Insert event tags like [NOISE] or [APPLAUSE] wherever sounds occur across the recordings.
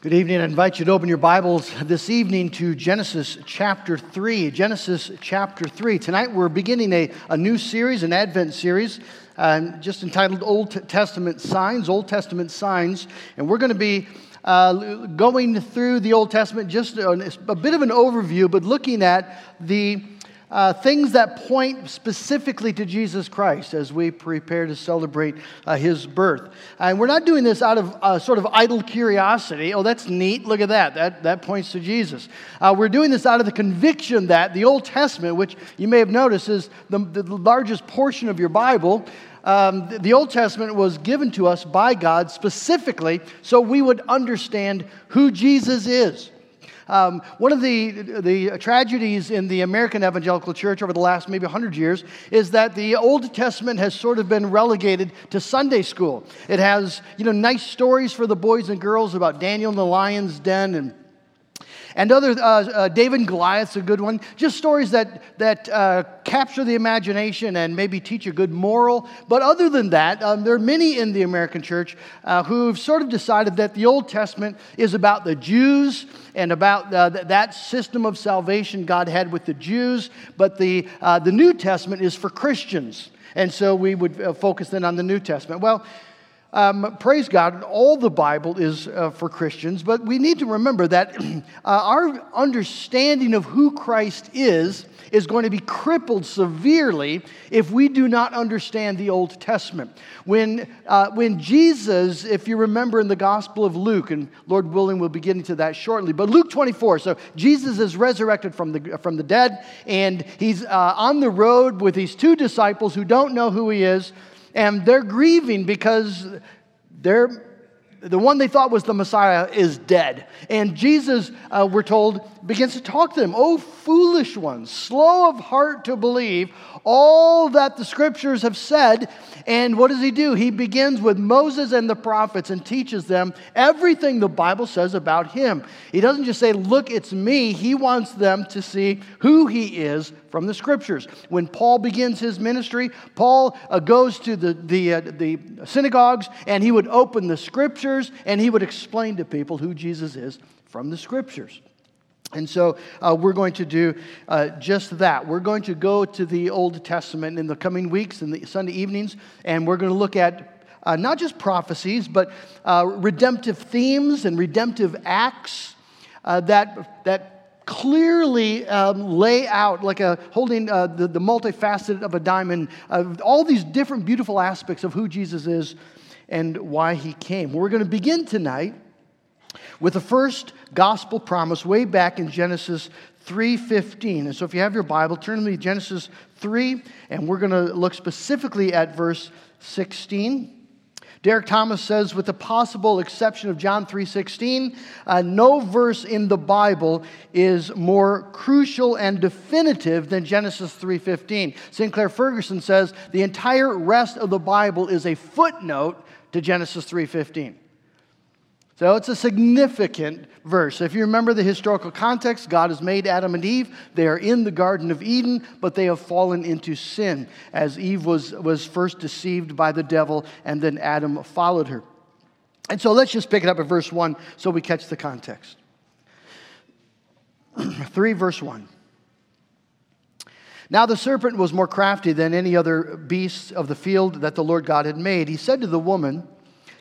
Good evening. I invite you to open your Bibles this evening to Genesis chapter 3. Genesis chapter 3. Tonight we're beginning a, a new series, an Advent series, um, just entitled Old Testament Signs, Old Testament Signs. And we're going to be uh, going through the Old Testament, just a, a bit of an overview, but looking at the uh, things that point specifically to Jesus Christ as we prepare to celebrate uh, his birth. And we're not doing this out of uh, sort of idle curiosity. Oh, that's neat. Look at that. That, that points to Jesus. Uh, we're doing this out of the conviction that the Old Testament, which you may have noticed is the, the largest portion of your Bible, um, the Old Testament was given to us by God specifically so we would understand who Jesus is. Um, one of the, the tragedies in the American evangelical church over the last maybe 100 years is that the Old Testament has sort of been relegated to Sunday school. It has, you know, nice stories for the boys and girls about Daniel in the lion's den and and other, uh, uh, David and Goliath's a good one. Just stories that, that uh, capture the imagination and maybe teach a good moral. But other than that, um, there are many in the American church uh, who've sort of decided that the Old Testament is about the Jews and about uh, th- that system of salvation God had with the Jews, but the, uh, the New Testament is for Christians. And so we would focus then on the New Testament. Well, um, praise God, all the Bible is uh, for Christians, but we need to remember that [CLEARS THROAT] uh, our understanding of who Christ is is going to be crippled severely if we do not understand the Old Testament. When, uh, when Jesus, if you remember in the Gospel of Luke, and Lord willing, we'll be getting to that shortly, but Luke 24, so Jesus is resurrected from the, from the dead, and he's uh, on the road with these two disciples who don't know who he is and they're grieving because they're the one they thought was the Messiah is dead. And Jesus, uh, we're told, begins to talk to them. Oh, foolish ones, slow of heart to believe all that the scriptures have said. And what does he do? He begins with Moses and the prophets and teaches them everything the Bible says about him. He doesn't just say, Look, it's me. He wants them to see who he is from the scriptures. When Paul begins his ministry, Paul uh, goes to the, the, uh, the synagogues and he would open the scriptures and he would explain to people who Jesus is from the scriptures. And so uh, we're going to do uh, just that. We're going to go to the Old Testament in the coming weeks and the Sunday evenings, and we're going to look at uh, not just prophecies, but uh, redemptive themes and redemptive acts uh, that, that clearly um, lay out, like a, holding uh, the, the multifaceted of a diamond, all these different beautiful aspects of who Jesus is and why he came. We're going to begin tonight with the first gospel promise way back in Genesis 3:15. And so if you have your Bible, turn to Genesis 3 and we're going to look specifically at verse 16. Derek Thomas says, with the possible exception of John 3:16, uh, no verse in the Bible is more crucial and definitive than Genesis 3:15. Sinclair Ferguson says the entire rest of the Bible is a footnote to Genesis 3:15. So it's a significant verse. If you remember the historical context, God has made Adam and Eve. They are in the Garden of Eden, but they have fallen into sin as Eve was, was first deceived by the devil and then Adam followed her. And so let's just pick it up at verse 1 so we catch the context. [CLEARS THROAT] 3 verse 1. Now the serpent was more crafty than any other beast of the field that the Lord God had made. He said to the woman,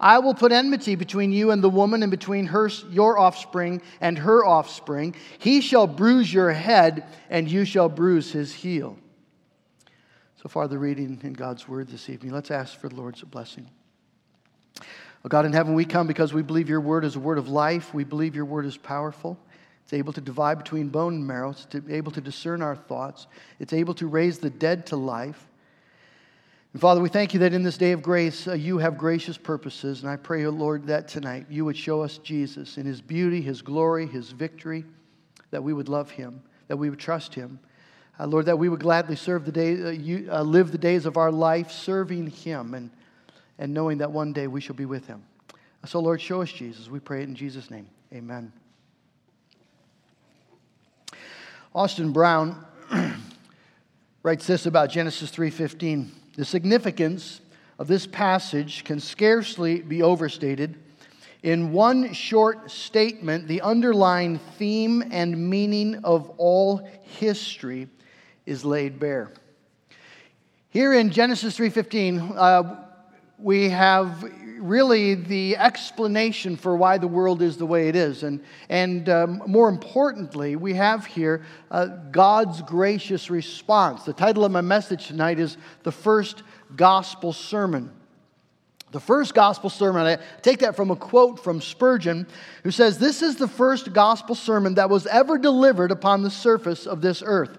I will put enmity between you and the woman, and between her, your offspring and her offspring. He shall bruise your head, and you shall bruise his heel. So far, the reading in God's word this evening. Let's ask for the Lord's blessing. Oh God in heaven, we come because we believe your word is a word of life. We believe your word is powerful. It's able to divide between bone and marrow. It's able to discern our thoughts. It's able to raise the dead to life. And Father, we thank you that in this day of grace, uh, you have gracious purposes. And I pray, oh Lord, that tonight you would show us Jesus in his beauty, his glory, his victory, that we would love him, that we would trust him. Uh, Lord, that we would gladly serve the day, uh, you, uh, live the days of our life serving him and, and knowing that one day we shall be with him. So, Lord, show us Jesus. We pray it in Jesus' name. Amen. Austin Brown [CLEARS THROAT] writes this about Genesis 3:15. The significance of this passage can scarcely be overstated. In one short statement, the underlying theme and meaning of all history is laid bare. Here in Genesis 3:15, uh, we have really the explanation for why the world is the way it is. And, and um, more importantly, we have here uh, God's gracious response. The title of my message tonight is The First Gospel Sermon. The first gospel sermon, I take that from a quote from Spurgeon, who says, This is the first gospel sermon that was ever delivered upon the surface of this earth.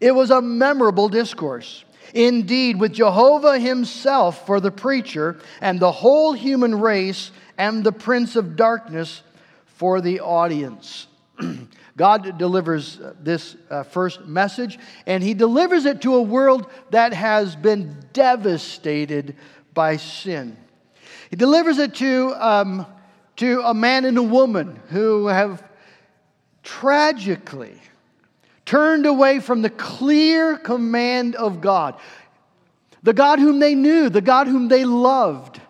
It was a memorable discourse. Indeed, with Jehovah himself for the preacher, and the whole human race and the prince of darkness for the audience. [CLEARS THROAT] God delivers this uh, first message, and He delivers it to a world that has been devastated by sin. He delivers it to, um, to a man and a woman who have tragically turned away from the clear command of God, the God whom they knew, the God whom they loved.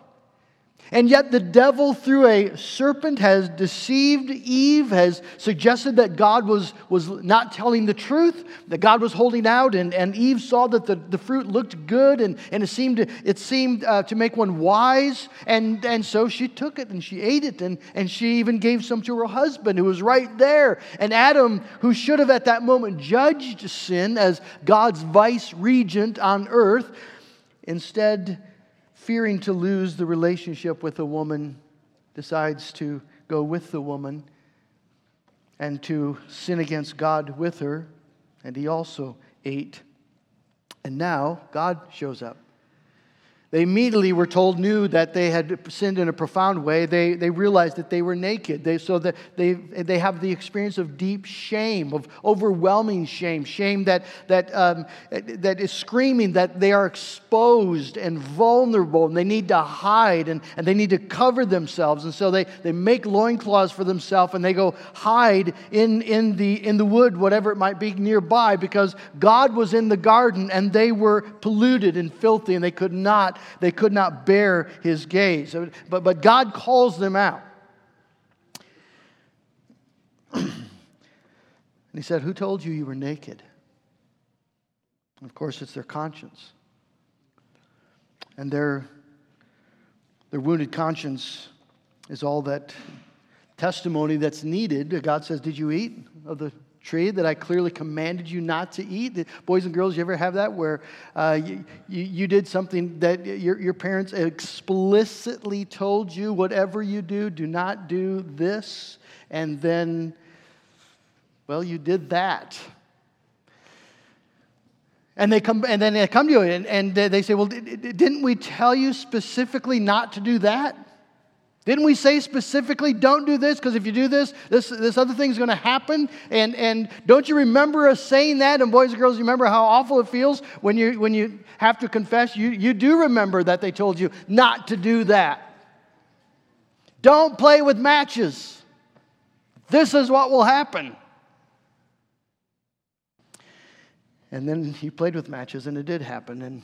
And yet, the devil, through a serpent, has deceived Eve, has suggested that God was, was not telling the truth, that God was holding out. And, and Eve saw that the, the fruit looked good and, and it seemed, it seemed uh, to make one wise. And, and so she took it and she ate it. And, and she even gave some to her husband who was right there. And Adam, who should have at that moment judged sin as God's vice regent on earth, instead fearing to lose the relationship with a woman, decides to go with the woman and to sin against God with her, and he also ate. And now God shows up. They immediately were told, knew that they had sinned in a profound way. They, they realized that they were naked. They, so that they, they have the experience of deep shame, of overwhelming shame, shame that, that, um, that is screaming that they are exposed and vulnerable and they need to hide and, and they need to cover themselves. And so they, they make loincloths for themselves and they go hide in, in, the, in the wood, whatever it might be nearby, because God was in the garden and they were polluted and filthy and they could not they could not bear his gaze. But, but God calls them out. [CLEARS THROAT] and he said, Who told you you were naked? And of course, it's their conscience. And their, their wounded conscience is all that testimony that's needed. God says, Did you eat of the tree that I clearly commanded you not to eat? Boys and girls, you ever have that where uh, you, you, you, did something that your, your parents explicitly told you, whatever you do, do not do this, and then, well, you did that. And, they come, and then they come to you and, and they say, Well, didn't we tell you specifically not to do that? Didn't we say specifically, don't do this? Because if you do this, this, this other thing is going to happen. And, and don't you remember us saying that? And boys and girls, you remember how awful it feels when you, when you have to confess? You, you do remember that they told you not to do that. Don't play with matches. This is what will happen. And then he played with matches, and it did happen. And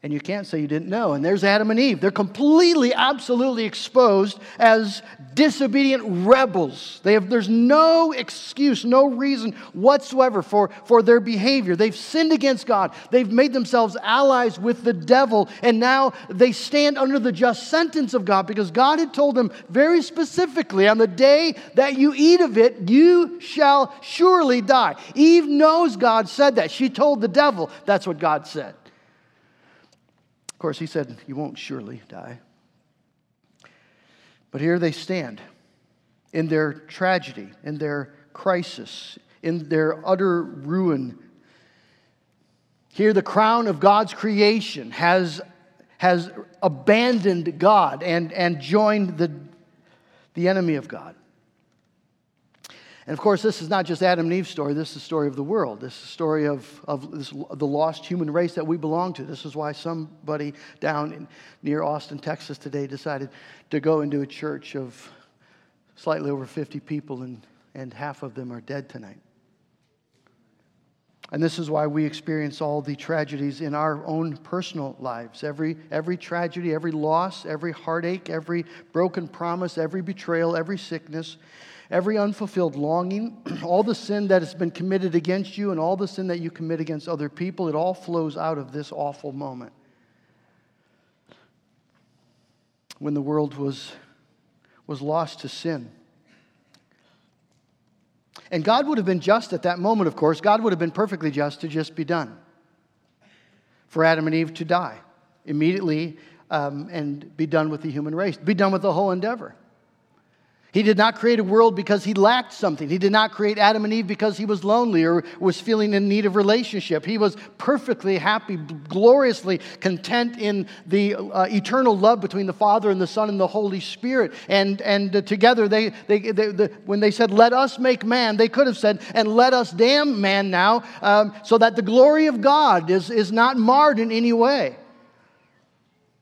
and you can't say you didn't know. And there's Adam and Eve. They're completely, absolutely exposed as disobedient rebels. They have, there's no excuse, no reason whatsoever for, for their behavior. They've sinned against God. They've made themselves allies with the devil. And now they stand under the just sentence of God because God had told them very specifically on the day that you eat of it, you shall surely die. Eve knows God said that. She told the devil that's what God said. Of course, he said, You won't surely die. But here they stand in their tragedy, in their crisis, in their utter ruin. Here, the crown of God's creation has, has abandoned God and, and joined the, the enemy of God. And of course, this is not just Adam and Eve's story, this is the story of the world. This is the story of, of this, the lost human race that we belong to. This is why somebody down in, near Austin, Texas today decided to go into a church of slightly over 50 people, and, and half of them are dead tonight. And this is why we experience all the tragedies in our own personal lives. Every, every tragedy, every loss, every heartache, every broken promise, every betrayal, every sickness every unfulfilled longing, [CLEARS THROAT] all the sin that has been committed against you, and all the sin that you commit against other people, it all flows out of this awful moment. When the world was, was lost to sin. And God would have been just at that moment, of course. God would have been perfectly just to just be done. For Adam and Eve to die immediately um, and be done with the human race, be done with the whole endeavor. He did not create a world because he lacked something. He did not create Adam and Eve because he was lonely or was feeling in need of relationship. He was perfectly happy, gloriously content in the uh, eternal love between the Father and the Son and the Holy Spirit. And, and uh, together, they, they, they, they, when they said, Let us make man, they could have said, And let us damn man now, um, so that the glory of God is, is not marred in any way.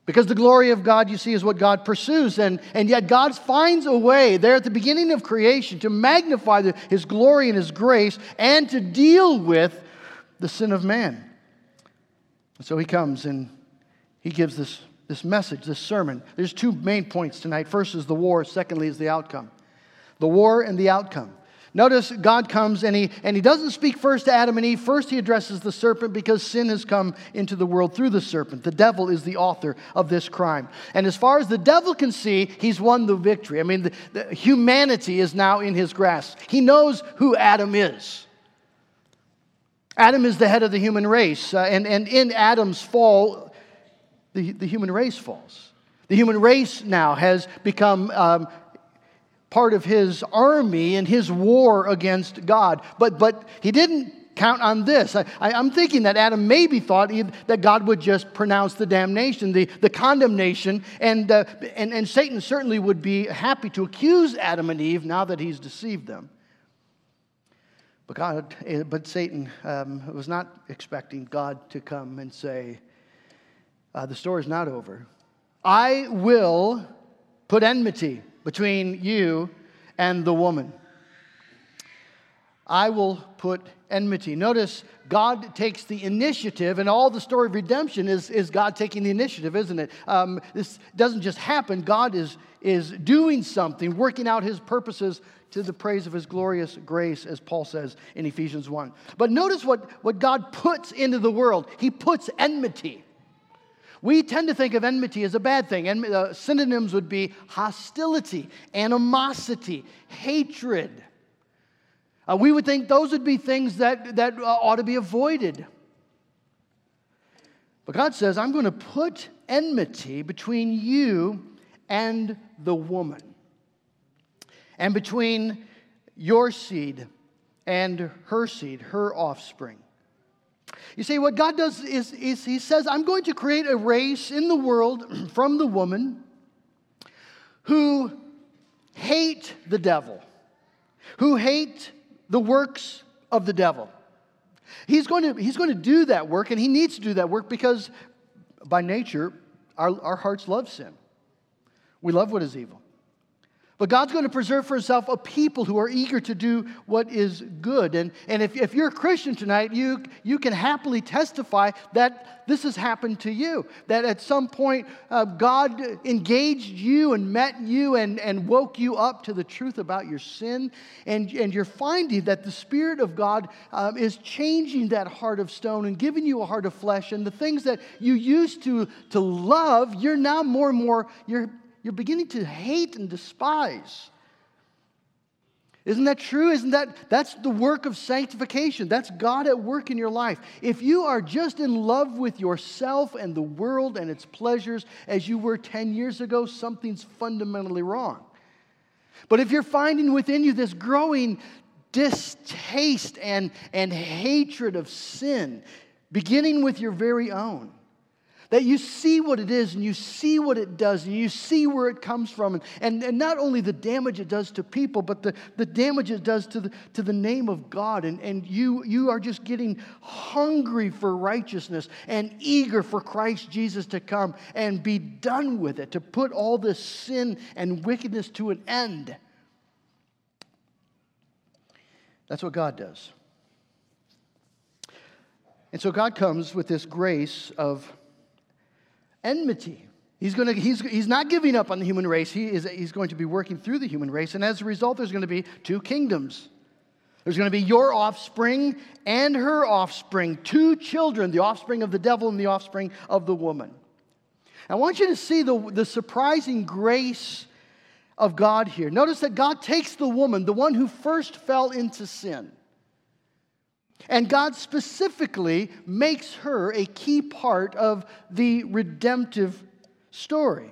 Because the glory of God, you see, is what God pursues. And, and yet, God finds a way there at the beginning of creation to magnify the, His glory and His grace and to deal with the sin of man. And so He comes and He gives this, this message, this sermon. There's two main points tonight. First is the war, secondly, is the outcome. The war and the outcome. Notice God comes and he, and he doesn't speak first to Adam and Eve. First, he addresses the serpent because sin has come into the world through the serpent. The devil is the author of this crime. And as far as the devil can see, he's won the victory. I mean, the, the humanity is now in his grasp. He knows who Adam is. Adam is the head of the human race. Uh, and, and in Adam's fall, the, the human race falls. The human race now has become um, part of his army in his war against God. But, but he didn't count on this. I, am thinking that Adam maybe thought that God would just pronounce the damnation, the, the condemnation, and, uh, and, and Satan certainly would be happy to accuse Adam and Eve now that he's deceived them. But, God, eh, but Satan um, was not expecting God to come and say, uh, The story's not over. I will put enmity between you and the woman. I will put enmity. Notice God takes the initiative, and all the story of redemption is, is God taking the initiative, isn't it? Um, this doesn't just happen. God is, is doing something, working out his purposes to the praise of his glorious grace, as Paul says in Ephesians 1. But notice what, what God puts into the world He puts enmity. We tend to think of enmity as a bad thing. And uh, synonyms would be hostility, animosity, hatred. Uh, we would think those would be things that, that uh, ought to be avoided. But God says, I'm going to put enmity between you and the woman, and between your seed and her seed, her offspring. You see, what God does is, is He says, I'm going to create a race in the world [CLEARS THROAT] from the woman who hate the devil, who hate the works of the devil. He's going, to, he's going to do that work, and he needs to do that work because by nature, our, our hearts love sin. We love what is evil. But God's going to preserve for himself a people who are eager to do what is good. And, and if, if you're a Christian tonight, you, you can happily testify that this has happened to you. That at some point, uh, God engaged you and met you and, and woke you up to the truth about your sin. And, and you're finding that the Spirit of God um, is changing that heart of stone and giving you a heart of flesh. And the things that you used to, to love, you're now more and more, you're you're beginning to hate and despise. Isn't that true? Isn't that that's the work of sanctification? That's God at work in your life. If you are just in love with yourself and the world and its pleasures as you were 10 years ago, something's fundamentally wrong. But if you're finding within you this growing distaste and, and hatred of sin, beginning with your very own, that you see what it is and you see what it does and you see where it comes from. And, and, and not only the damage it does to people, but the, the damage it does to the, to the name of God. And, and you, you are just getting hungry for righteousness and eager for Christ Jesus to come and be done with it, to put all this sin and wickedness to an end. That's what God does. And so God comes with this grace of enmity. He's, gonna, he's, he's not giving up on the human race. He is, he's going to be working through the human race. And as a result, there's going to be two kingdoms. There's going to be your offspring and her offspring, two children, the offspring of the devil and the offspring of the woman. I want you to see the, the surprising grace of God here. Notice that God takes the woman, the one who first fell into sin, and God specifically makes her a key part of the redemptive story.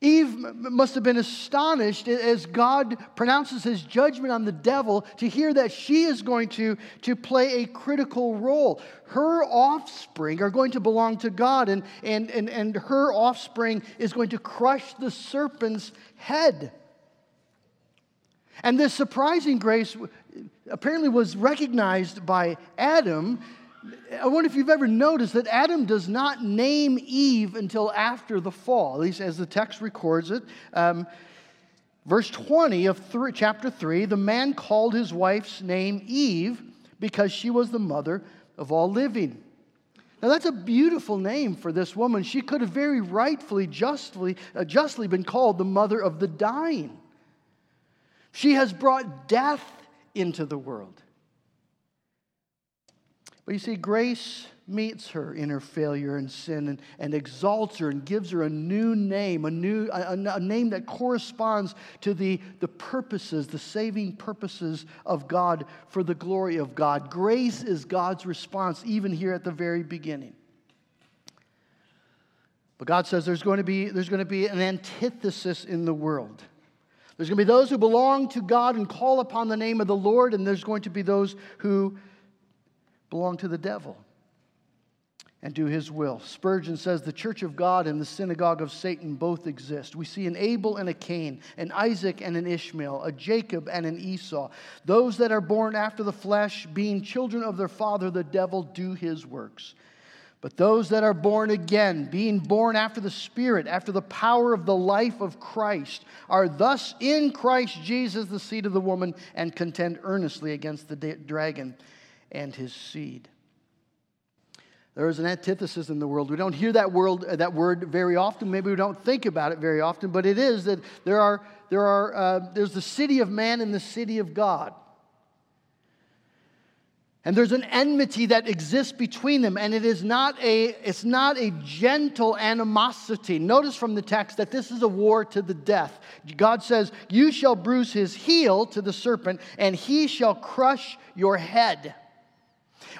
Eve must have been astonished as God pronounces his judgment on the devil to hear that she is going to, to play a critical role. Her offspring are going to belong to God, and, and, and, and her offspring is going to crush the serpent's head. And this surprising grace apparently was recognized by Adam. I wonder if you've ever noticed that Adam does not name Eve until after the fall, at least as the text records it. Um, verse 20 of three, chapter 3 the man called his wife's name Eve because she was the mother of all living. Now, that's a beautiful name for this woman. She could have very rightfully, justly, uh, justly been called the mother of the dying. She has brought death into the world. But you see, grace meets her in her failure and sin and, and exalts her and gives her a new name, a, new, a, a name that corresponds to the, the purposes, the saving purposes of God for the glory of God. Grace is God's response, even here at the very beginning. But God says there's going to be, there's going to be an antithesis in the world. There's going to be those who belong to God and call upon the name of the Lord, and there's going to be those who belong to the devil and do his will. Spurgeon says the church of God and the synagogue of Satan both exist. We see an Abel and a Cain, an Isaac and an Ishmael, a Jacob and an Esau. Those that are born after the flesh, being children of their father, the devil, do his works. But those that are born again, being born after the Spirit, after the power of the life of Christ, are thus in Christ Jesus, the seed of the woman, and contend earnestly against the dragon and his seed. There is an antithesis in the world. We don't hear that, world, uh, that word very often. Maybe we don't think about it very often, but it is that there are, there are, uh, there's the city of man and the city of God. And there's an enmity that exists between them, and it is not a, it's not a gentle animosity. Notice from the text that this is a war to the death. God says, You shall bruise his heel to the serpent, and he shall crush your head.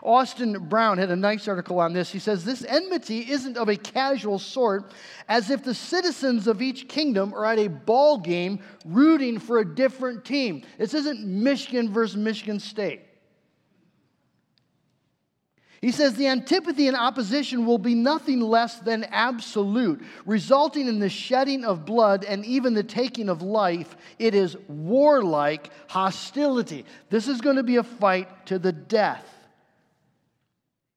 Austin Brown had a nice article on this. He says, This enmity isn't of a casual sort, as if the citizens of each kingdom are at a ball game rooting for a different team. This isn't Michigan versus Michigan State. He says the antipathy and opposition will be nothing less than absolute, resulting in the shedding of blood and even the taking of life. It is warlike hostility. This is going to be a fight to the death.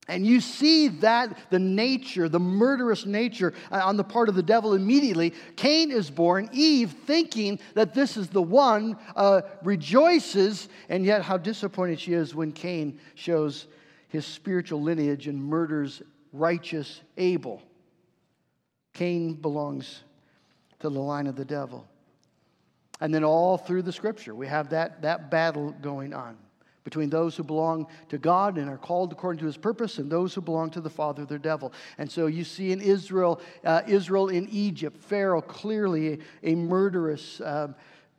And you see that the nature, the murderous nature uh, on the part of the devil immediately. Cain is born, Eve, thinking that this is the one, uh, rejoices, and yet how disappointed she is when Cain shows his spiritual lineage and murders righteous Abel. Cain belongs to the line of the devil. And then all through the scripture, we have that, that battle going on between those who belong to God and are called according to his purpose and those who belong to the father, of the devil. And so you see in Israel, uh, Israel in Egypt, Pharaoh clearly a, murderous, uh,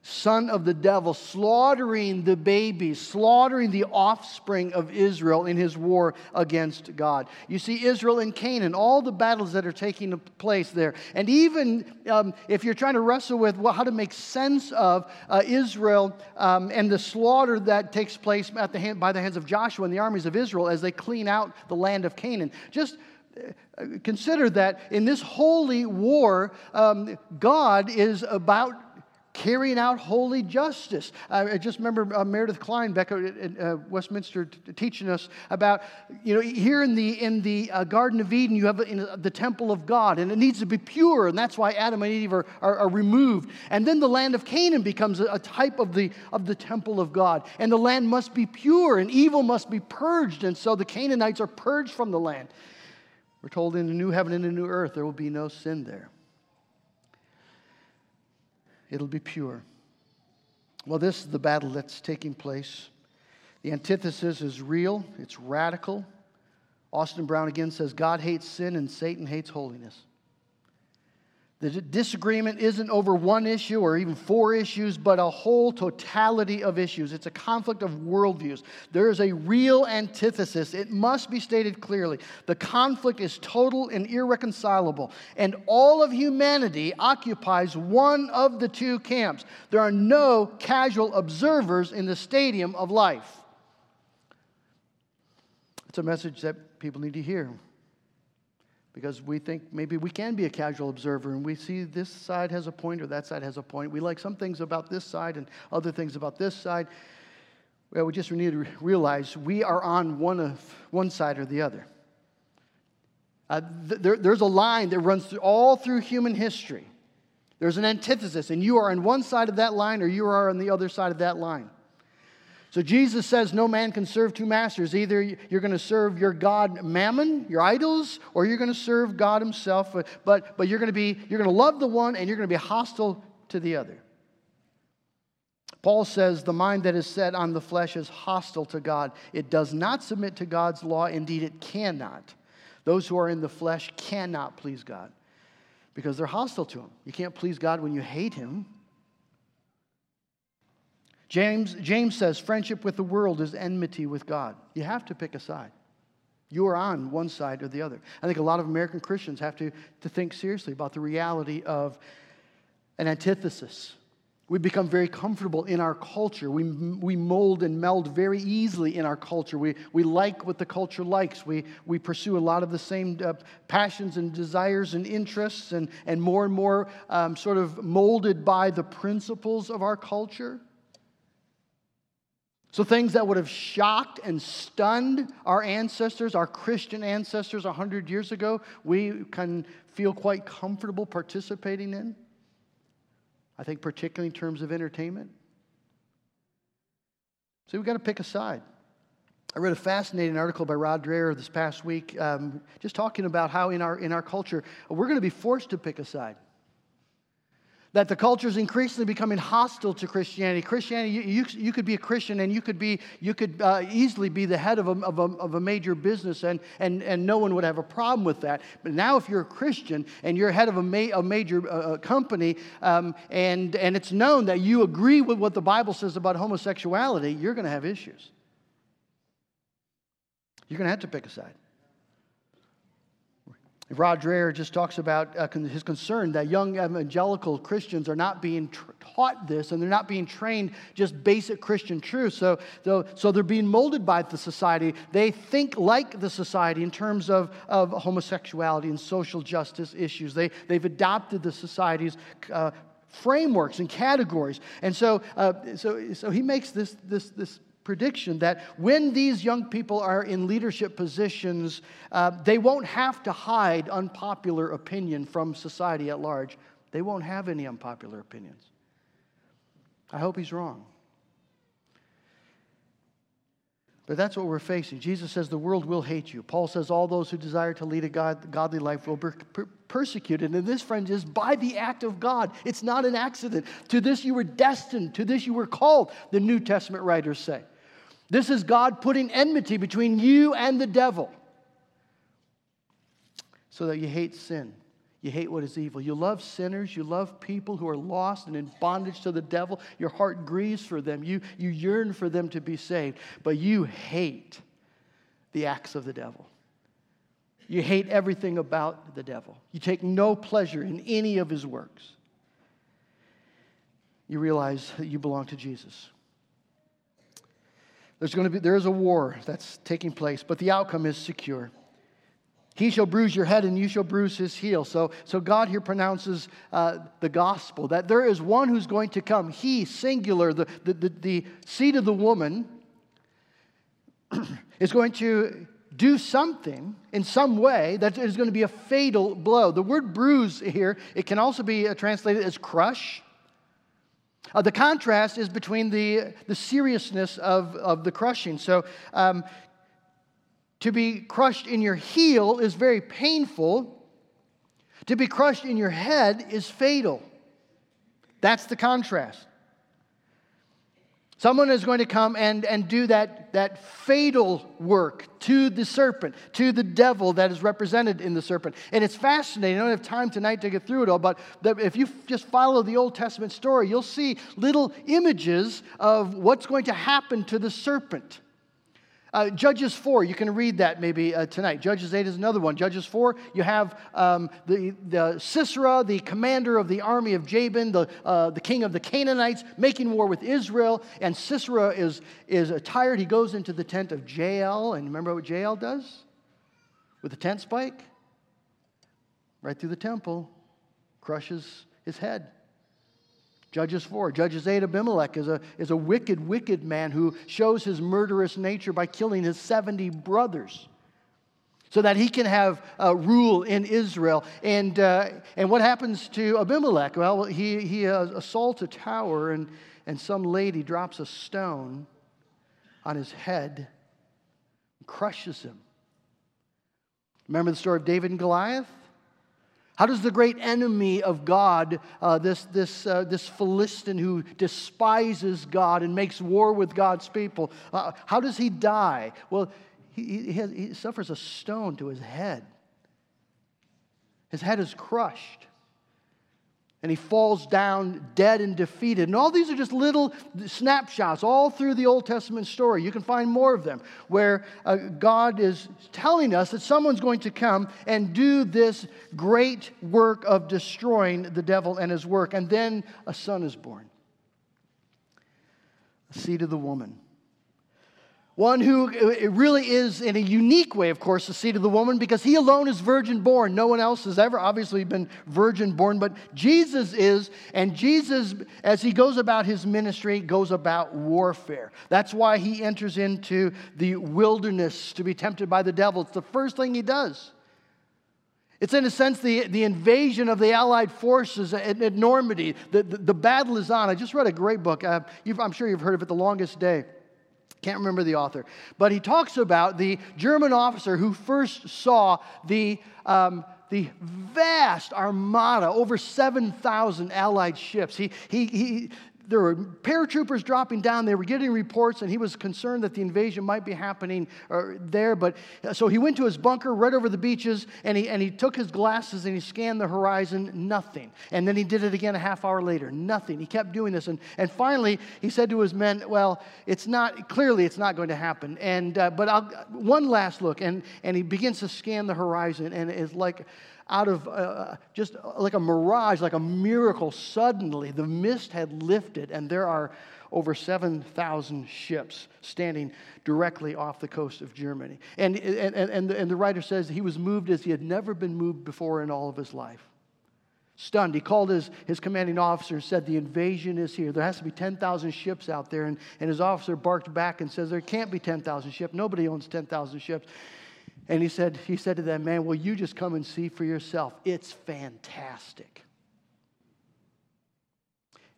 son of the devil, slaughtering the babies, slaughtering the offspring of Israel in his war against God. You see Israel and Canaan, all the battles that are taking place there. And even um, if you're trying to wrestle with well, how to make sense of uh, Israel um, and the slaughter that takes place at the hand, by the hands of Joshua and the armies of Israel as they clean out the land of Canaan, just uh, consider that in this holy war, um, God is about carrying out holy justice. I just remember uh, Meredith Kline back at uh, Westminster t- teaching us about, you know, here in the, in the uh, Garden of Eden, you have the temple of God, and it needs to be pure, and that's why Adam and Eve are, are, are removed. And then the land of Canaan becomes a, a, type of the, of the temple of God, and the land must be pure, and evil must be purged, and so the Canaanites are purged from the land. We're told in the new heaven and the new earth, there will be no sin there it'll be pure. Well, this is the battle that's taking place. The antithesis is real, it's radical. Austin Brown again says God hates sin and Satan hates holiness. The disagreement isn't over one issue or even four issues, but a whole totality of issues. It's a conflict of worldviews. There is a real antithesis. It must be stated clearly. The conflict is total and irreconcilable, and all of humanity occupies one of the two camps. There are no casual observers in the stadium of life. It's a message that people need to hear because we think maybe we can be a casual observer and we see this side has a point or that side has a point. We like some things about this side and other things about this side. Well, we just need to realize we are on one of one side or the other. Uh, th- there, there's a line that runs through, all through human history. There's an antithesis, and you are on one side of that line or you are on the other side of that line. So Jesus says no man can serve two masters. Either you're going to serve your God Mammon, your idols, or you're going to serve God himself. But, but you're going to be you're going to love the one and you're going to be hostile to the other. Paul says the mind that is set on the flesh is hostile to God. It does not submit to God's law. Indeed, it cannot. Those who are in the flesh cannot please God because they're hostile to Him. You can't please God when you hate Him. James, James says friendship with the world is enmity with God. You have to pick a side. You are on one side or the other. I think a lot of American Christians have to, to think seriously about the reality of an antithesis. We become very comfortable in our culture. We, we mold and meld very easily in our culture. We, we like what the culture likes. We, we pursue a lot of the same uh, passions and desires and interests, and, and more and more um, sort of molded by the principles of our culture. So, things that would have shocked and stunned our ancestors, our Christian ancestors 100 years ago, we can feel quite comfortable participating in. I think, particularly in terms of entertainment. So, we've got to pick a side. I read a fascinating article by Rod Dreher this past week, um, just talking about how in our, in our culture we're going to be forced to pick a side. That the culture is increasingly becoming hostile to Christianity. Christianity, you, you, you could be a Christian and you could, be, you could uh, easily be the head of a, of a, of a major business and, and, and no one would have a problem with that. But now, if you're a Christian and you're head of a, ma- a major uh, uh, company um, and, and it's known that you agree with what the Bible says about homosexuality, you're going to have issues. You're going to have to pick a side. Rod Dreher just talks about uh, his concern that young evangelical Christians are not being tr- taught this and they're not being trained just basic Christian truths. So, so, so they're being molded by the society. They think like the society in terms of, of homosexuality and social justice issues. They, they've adopted the society's uh, frameworks and categories. And so, uh, so, so he makes this, this, this prediction that when these young people are in leadership positions, uh, they won't have to hide unpopular opinion from society at large. They won't have any unpopular opinions. I hope he's wrong. But that's what we're facing. Jesus says the world will hate you. Paul says all those who desire to lead a God, godly life will be per- persecuted. And this, friend, is by the act of God. It's not an accident. To this you were destined. To this you were called, the New Testament writers say. This is God putting enmity between you and the devil so that you hate sin. You hate what is evil. You love sinners. You love people who are lost and in bondage to the devil. Your heart grieves for them. You, you yearn for them to be saved. But you hate the acts of the devil. You hate everything about the devil. You take no pleasure in any of his works. You realize that you belong to Jesus. There's going to be there is a war that's taking place, but the outcome is secure. He shall bruise your head and you shall bruise his heel. So, so God here pronounces uh, the gospel that there is one who's going to come. He, singular, the, the, the, the seed of the woman, [CLEARS THROAT] is going to do something in some way that is going to be a fatal blow. The word bruise here, it can also be uh, translated as crush uh, the contrast is between the, the seriousness of, of the crushing. So, um, to be crushed in your heel is very painful. To be crushed in your head is fatal. That's the contrast. Someone is going to come and, and do that, that fatal work to the serpent, to the devil that is represented in the serpent. And it's fascinating. I don't have time tonight to get through it all, but if you just follow the Old Testament story, you'll see little images of what's going to happen to the serpent. Uh, Judges 4, you can read that maybe uh, tonight. Judges 8 is another one. Judges 4, you have um, the, the Sisera, the commander of the army of Jabin, the, uh, the king of the Canaanites, making war with Israel. And Sisera is, is tired. He goes into the tent of Jael. And remember what Jael does? With a tent spike? Right through the temple, crushes his head. Judges 4. Judges 8, Abimelech is a, is a wicked, wicked man who shows his murderous nature by killing his 70 brothers so that he can have uh, rule in Israel. And, uh, and what happens to Abimelech? Well, he, he assaults a tower, and, and some lady drops a stone on his head and crushes him. Remember the story of David and Goliath? How does the great enemy of God, uh, this, this, uh, this Philistine who despises God and makes war with God's people, uh, how does he die? Well, he, he, has, he suffers a stone to his head. His head is crushed and he falls down dead and defeated. And all these are just little snapshots all through the Old Testament story. You can find more of them where uh, God is telling us that someone's going to come and do this great work of destroying the devil and his work. And then a son is born, a seed of the woman. One who really is, in a unique way, of course, the seed of the woman, because he alone is virgin born. No one else has ever obviously been virgin born, but Jesus is, and Jesus, as he goes about his ministry, goes about warfare. That's why he enters into the wilderness to be tempted by the devil. It's the first thing he does. It's, in a sense, the, the invasion of the Allied forces at, at Normandy. The, the, the, battle is on. I just read a great book. Uh, I'm sure you've heard of it, The Longest Day. Can't remember the author. But he talks about the German officer who first saw the, um, the vast armada, over 7,000 Allied ships. He, he, he, there were paratroopers dropping down. They were getting reports, and he was concerned that the invasion might be happening uh, there. But uh, so he went to his bunker right over the beaches, and he, and he took his glasses and he scanned the horizon. Nothing. And then he did it again a half hour later. Nothing. He kept doing this, and, and finally he said to his men, "Well, it's not clearly it's not going to happen." And uh, but I'll, one last look, and and he begins to scan the horizon, and it's like out of uh, uh, just like a mirage, like a miracle, suddenly the mist had lifted, and there are over 7,000 ships standing directly off the coast of Germany. And, and, and, and the writer says he was moved as he had never been moved before in all of his life. Stunned, he called his, his commanding officer and said, The invasion is here. There has to be 10,000 ships out there. And, and his officer barked back and says, There can't be 10,000 ships. Nobody owns 10,000 ships. And he said, he said to them, Man, will you just come and see for yourself? It's fantastic.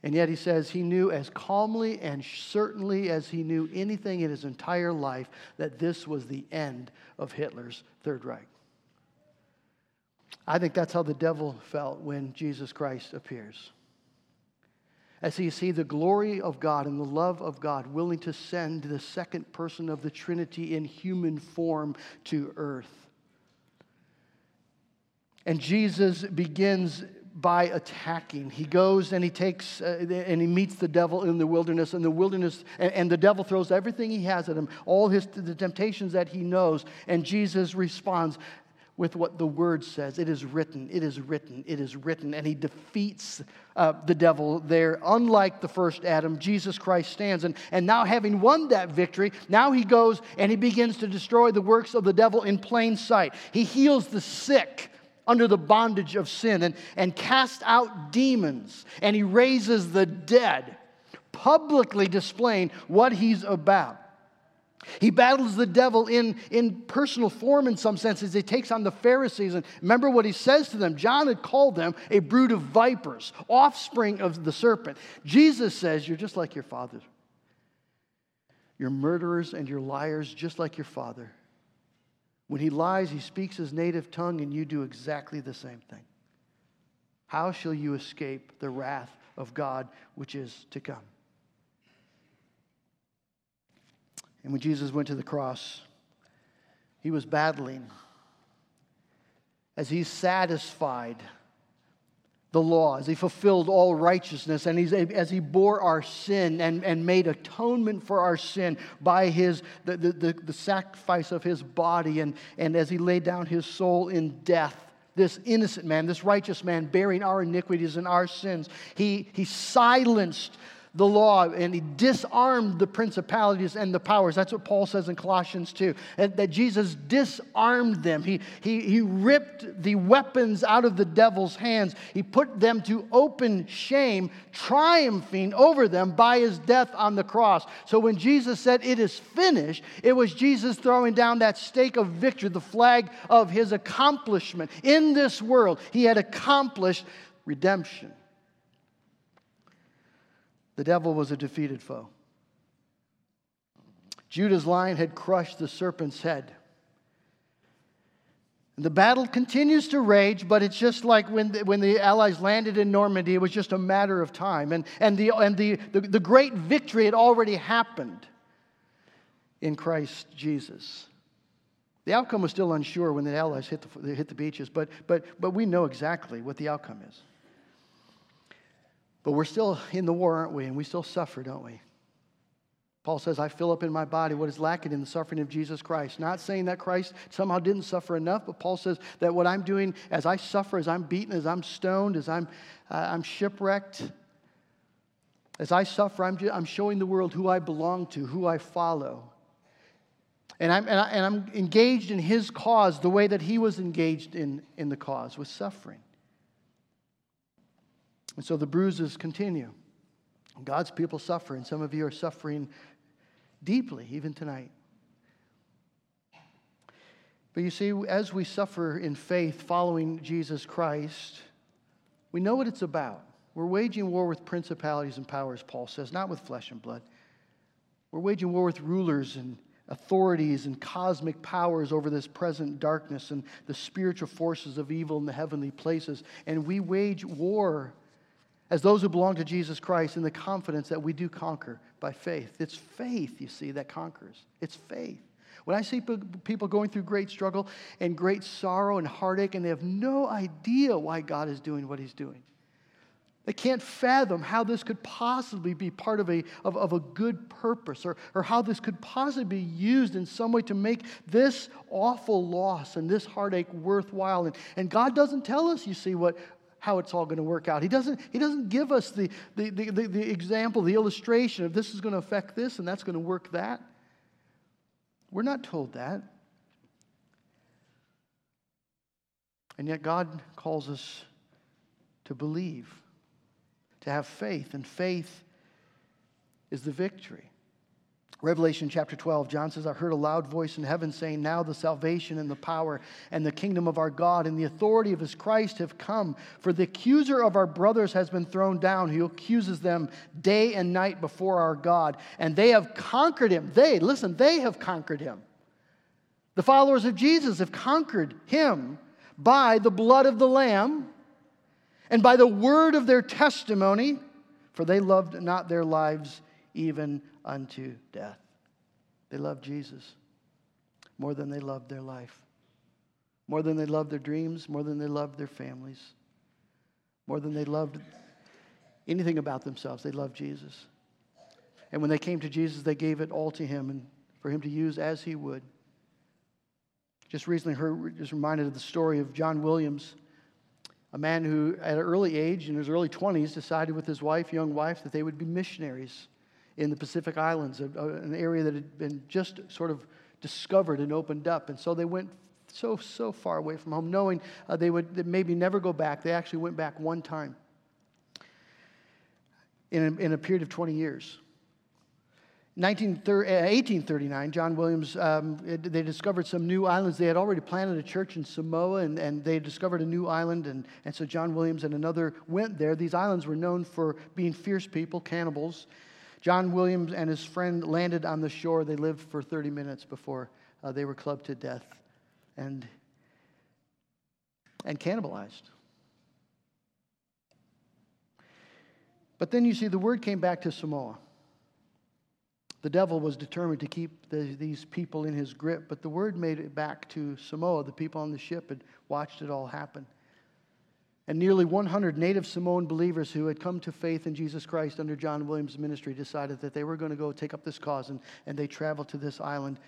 And yet he says he knew as calmly and certainly as he knew anything in his entire life that this was the end of Hitler's Third Reich. I think that's how the devil felt when Jesus Christ appears as you see the glory of God and the love of God, willing to send the second person of the Trinity in human form to earth. And Jesus begins by attacking. He goes and he takes uh, and he meets the devil in the wilderness. And the wilderness, and, and, the devil throws everything he has at him, all his the temptations that he knows. And Jesus responds, with what the word says. It is written, it is written, it is written. And he defeats uh, the devil there. Unlike the first Adam, Jesus Christ stands. And, and now, having won that victory, now he goes and he begins to destroy the works of the devil in plain sight. He heals the sick under the bondage of sin and, and casts out demons. And he raises the dead, publicly displaying what he's about. He battles the devil in, in personal form in some senses. He takes on the Pharisees. And remember what he says to them. John had called them a brood of vipers, offspring of the serpent. Jesus says, You're just like your father. You're murderers and you're liars, just like your father. When he lies, he speaks his native tongue, and you do exactly the same thing. How shall you escape the wrath of God which is to come? And when Jesus went to the cross, he was battling as he satisfied the law, as he fulfilled all righteousness, and as he bore our sin and, and made atonement for our sin by his, the, the, the sacrifice of his body, and, and as he laid down his soul in death this innocent man, this righteous man, bearing our iniquities and our sins. He, he silenced the law and he disarmed the principalities and the powers. That's what Paul says in Colossians 2. That Jesus disarmed them. He, he, he ripped the weapons out of the devil's hands. He put them to open shame, triumphing over them by his death on the cross. So when Jesus said, It is finished, it was Jesus throwing down that stake of victory, the flag of his accomplishment. In this world, he had accomplished redemption. The devil was a defeated foe. Judah's lion had crushed the serpent's head. The battle continues to rage, but it's just like when the, when the Allies landed in Normandy, it was just a matter of time. And, and, the, and the, the, the great victory had already happened in Christ Jesus. The outcome was still unsure when the Allies hit the, hit the beaches, but, but, but we know exactly what the outcome is. But we're still in the war, aren't we? And we still suffer, don't we? Paul says, I fill up in my body what is lacking in the suffering of Jesus Christ. Not saying that Christ somehow didn't suffer enough, but Paul says that what I'm doing as I suffer, as I'm beaten, as I'm stoned, as I'm, uh, I'm shipwrecked, as I suffer, I'm, I'm showing the world who I belong to, who I follow. And I'm, and, I, I'm engaged in his cause the way that he was engaged in, in the cause, with suffering. And so the bruises continue. God's people suffer, and some of you are suffering deeply, even tonight. But you see, as we suffer in faith following Jesus Christ, we know what it's about. We're waging war with principalities and powers, Paul says, not with flesh and blood. We're waging war with rulers and authorities and cosmic powers over this present darkness and the spiritual forces of evil in the heavenly places. And we wage war as those who belong to Jesus Christ in the confidence that we do conquer by faith. It's faith, you see, that conquers. It's faith. When I see people going through great struggle and great sorrow and heartache, and they have no idea why God is doing what He's doing, they can't fathom how this could possibly be part of a, of, of a good purpose or, or how this could possibly be used in some way to make this awful loss and this heartache worthwhile. And, and God doesn't tell us, you see, what, how it's all going to work out. He doesn't, he doesn't give us the, the, the, the, the example, the illustration of this is going to affect this and that's going to work that. We're not told that. And yet, God calls us to believe to have faith, and faith is the victory. Revelation chapter 12, John says, I heard a loud voice in heaven saying, Now the salvation and the power and the kingdom of our God and the authority of his Christ have come. For the accuser of our brothers has been thrown down, who accuses them day and night before our God. And they have conquered him. They, listen, they have conquered him. The followers of Jesus have conquered him by the blood of the Lamb and by the word of their testimony, for they loved not their lives even unto death. They loved Jesus more than they loved their life, more than they loved their dreams, more than they loved their families, more than they loved anything about themselves. They loved Jesus. And when they came to Jesus, they gave it all to him and for him to use as he would. Just recently heard, just reminded of the story of John Williams a man who, at an early age, in his early 20s, decided with his wife, young wife, that they would be missionaries in the Pacific Islands, an area that had been just sort of discovered and opened up. And so they went so, so far away from home, knowing uh, they would maybe never go back. They actually went back one time in a, in a period of 20 years. 1839, uh, John Williams, um, they discovered some new islands. They had already planted a church in Samoa, and, and they discovered a new island. And, and so John Williams and another went there. These islands were known for being fierce people, cannibals. John Williams and his friend landed on the shore. They lived for 30 minutes before uh, they were clubbed to death and, and cannibalized. But then you see, the word came back to Samoa. The devil was determined to keep the, these people in his grip, but the word made it back to Samoa. The people on the ship had watched it all happen. And nearly 100 native Samoan believers who had come to faith in Jesus Christ under John Williams' ministry decided that they were going to go take up this cause, and, and they traveled to this island.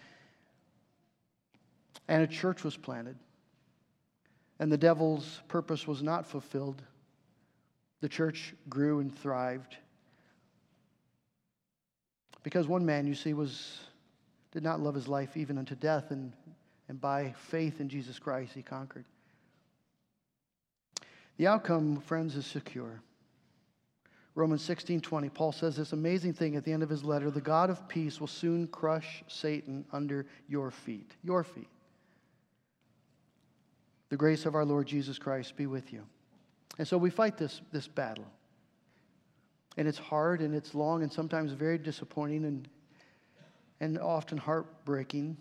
And a church was planted. And the devil's purpose was not fulfilled. The church grew and thrived. Because one man, you see, was, did not love his life even unto death, and, and by faith in Jesus Christ, he conquered. The outcome, friends, is secure. Romans 16 20, Paul says this amazing thing at the end of his letter the God of peace will soon crush Satan under your feet. Your feet. The grace of our Lord Jesus Christ be with you. And so we fight this, this battle. And it's hard and it's long and sometimes very disappointing and, and often heartbreaking.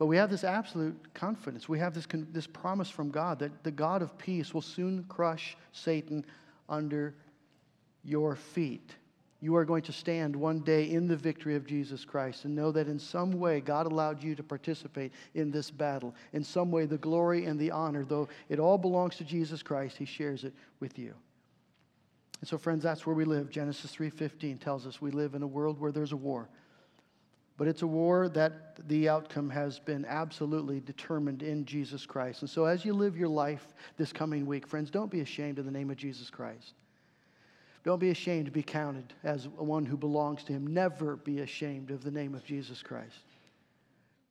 But we have this absolute confidence. We have this, this promise from God that the God of peace will soon crush Satan under your feet. You are going to stand one day in the victory of Jesus Christ and know that in some way God allowed you to participate in this battle. In some way, the glory and the honor, though it all belongs to Jesus Christ, He shares it with you. And so, friends, that's where we live. Genesis 3:15 tells us we live in a world where there's a war. But it's a war that the outcome has been absolutely determined in Jesus Christ. And so, as you live your life this coming week, friends, don't be ashamed of the name of Jesus Christ. Don't be ashamed to be counted as one who belongs to Him. Never be ashamed of the name of Jesus Christ.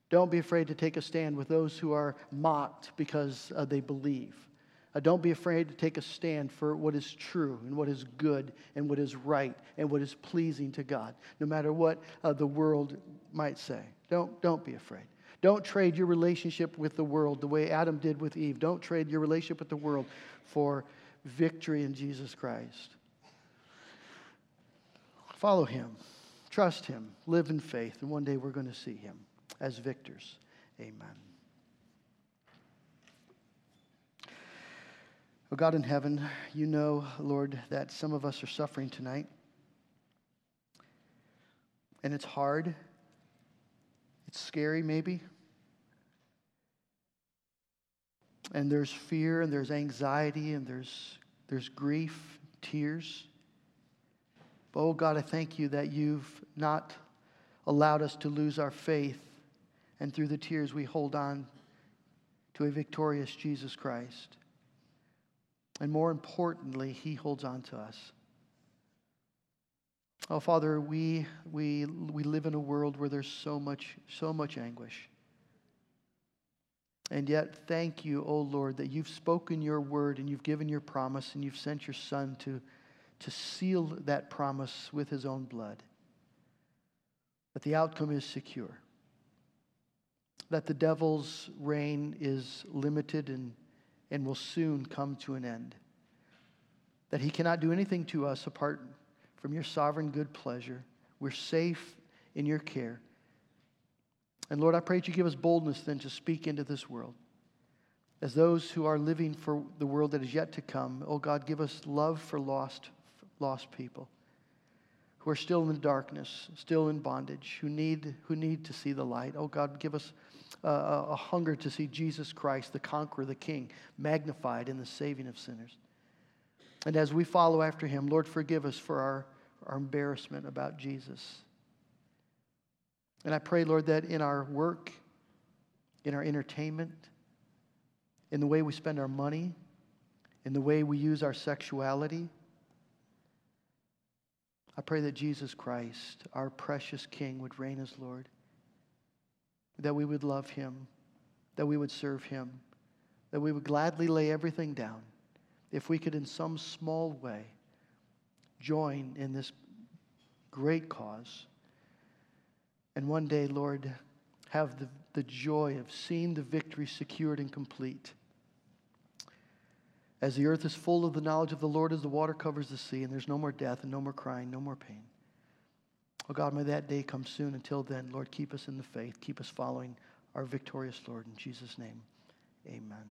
Don't be afraid to take a stand with those who are mocked because uh, they believe. Uh, don't be afraid to take a stand for what is true and what is good and what is right and what is pleasing to God, no matter what uh, the world might say. Don't, don't be afraid. Don't trade your relationship with the world the way Adam did with Eve. Don't trade your relationship with the world for victory in Jesus Christ. Follow him. trust Him, live in faith, and one day we're going to see Him as victors. Amen. Oh God in heaven, you know, Lord, that some of us are suffering tonight. And it's hard. It's scary, maybe. And there's fear, and there's anxiety, and there's, there's grief, tears. But oh God, I thank you that you've not allowed us to lose our faith, and through the tears we hold on to a victorious Jesus Christ. And more importantly, He holds on to us. Oh, Father, we, we, we live in a world where there's so much, so much anguish. And yet, thank you, O oh Lord, that you've spoken your word and you've given your promise and you've sent your Son to, to seal that promise with his own blood. That the outcome is secure. That the devil's reign is limited and, and will soon come to an end. That he cannot do anything to us apart from your sovereign good pleasure. We're safe in your care. And Lord, I pray that you give us boldness then to speak into this world. As those who are living for the world that is yet to come, oh God, give us love for lost, lost people who are still in the darkness, still in bondage, who need, who need to see the light. Oh God, give us a, hunger to see Jesus Christ, the conqueror, the king, magnified in the saving of sinners. And as we follow after him, Lord, forgive us for our, our embarrassment about Jesus. And I pray, Lord, that in our work, in our entertainment, in the way we spend our money, in the way we use our sexuality, I pray that Jesus Christ, our precious King, would reign as Lord, that we would love him, that we would serve him, that we would gladly lay everything down if we could, in some small way, join in this great cause. And one day, Lord, have the, the joy of seeing the victory secured and complete. As the earth is full of the knowledge of the Lord, as the water covers the sea, and there's no more death and no more crying, no more pain. Oh God, may that day come soon. Until then, Lord, keep us in the faith. Keep us following our victorious Lord. In Jesus' name, amen.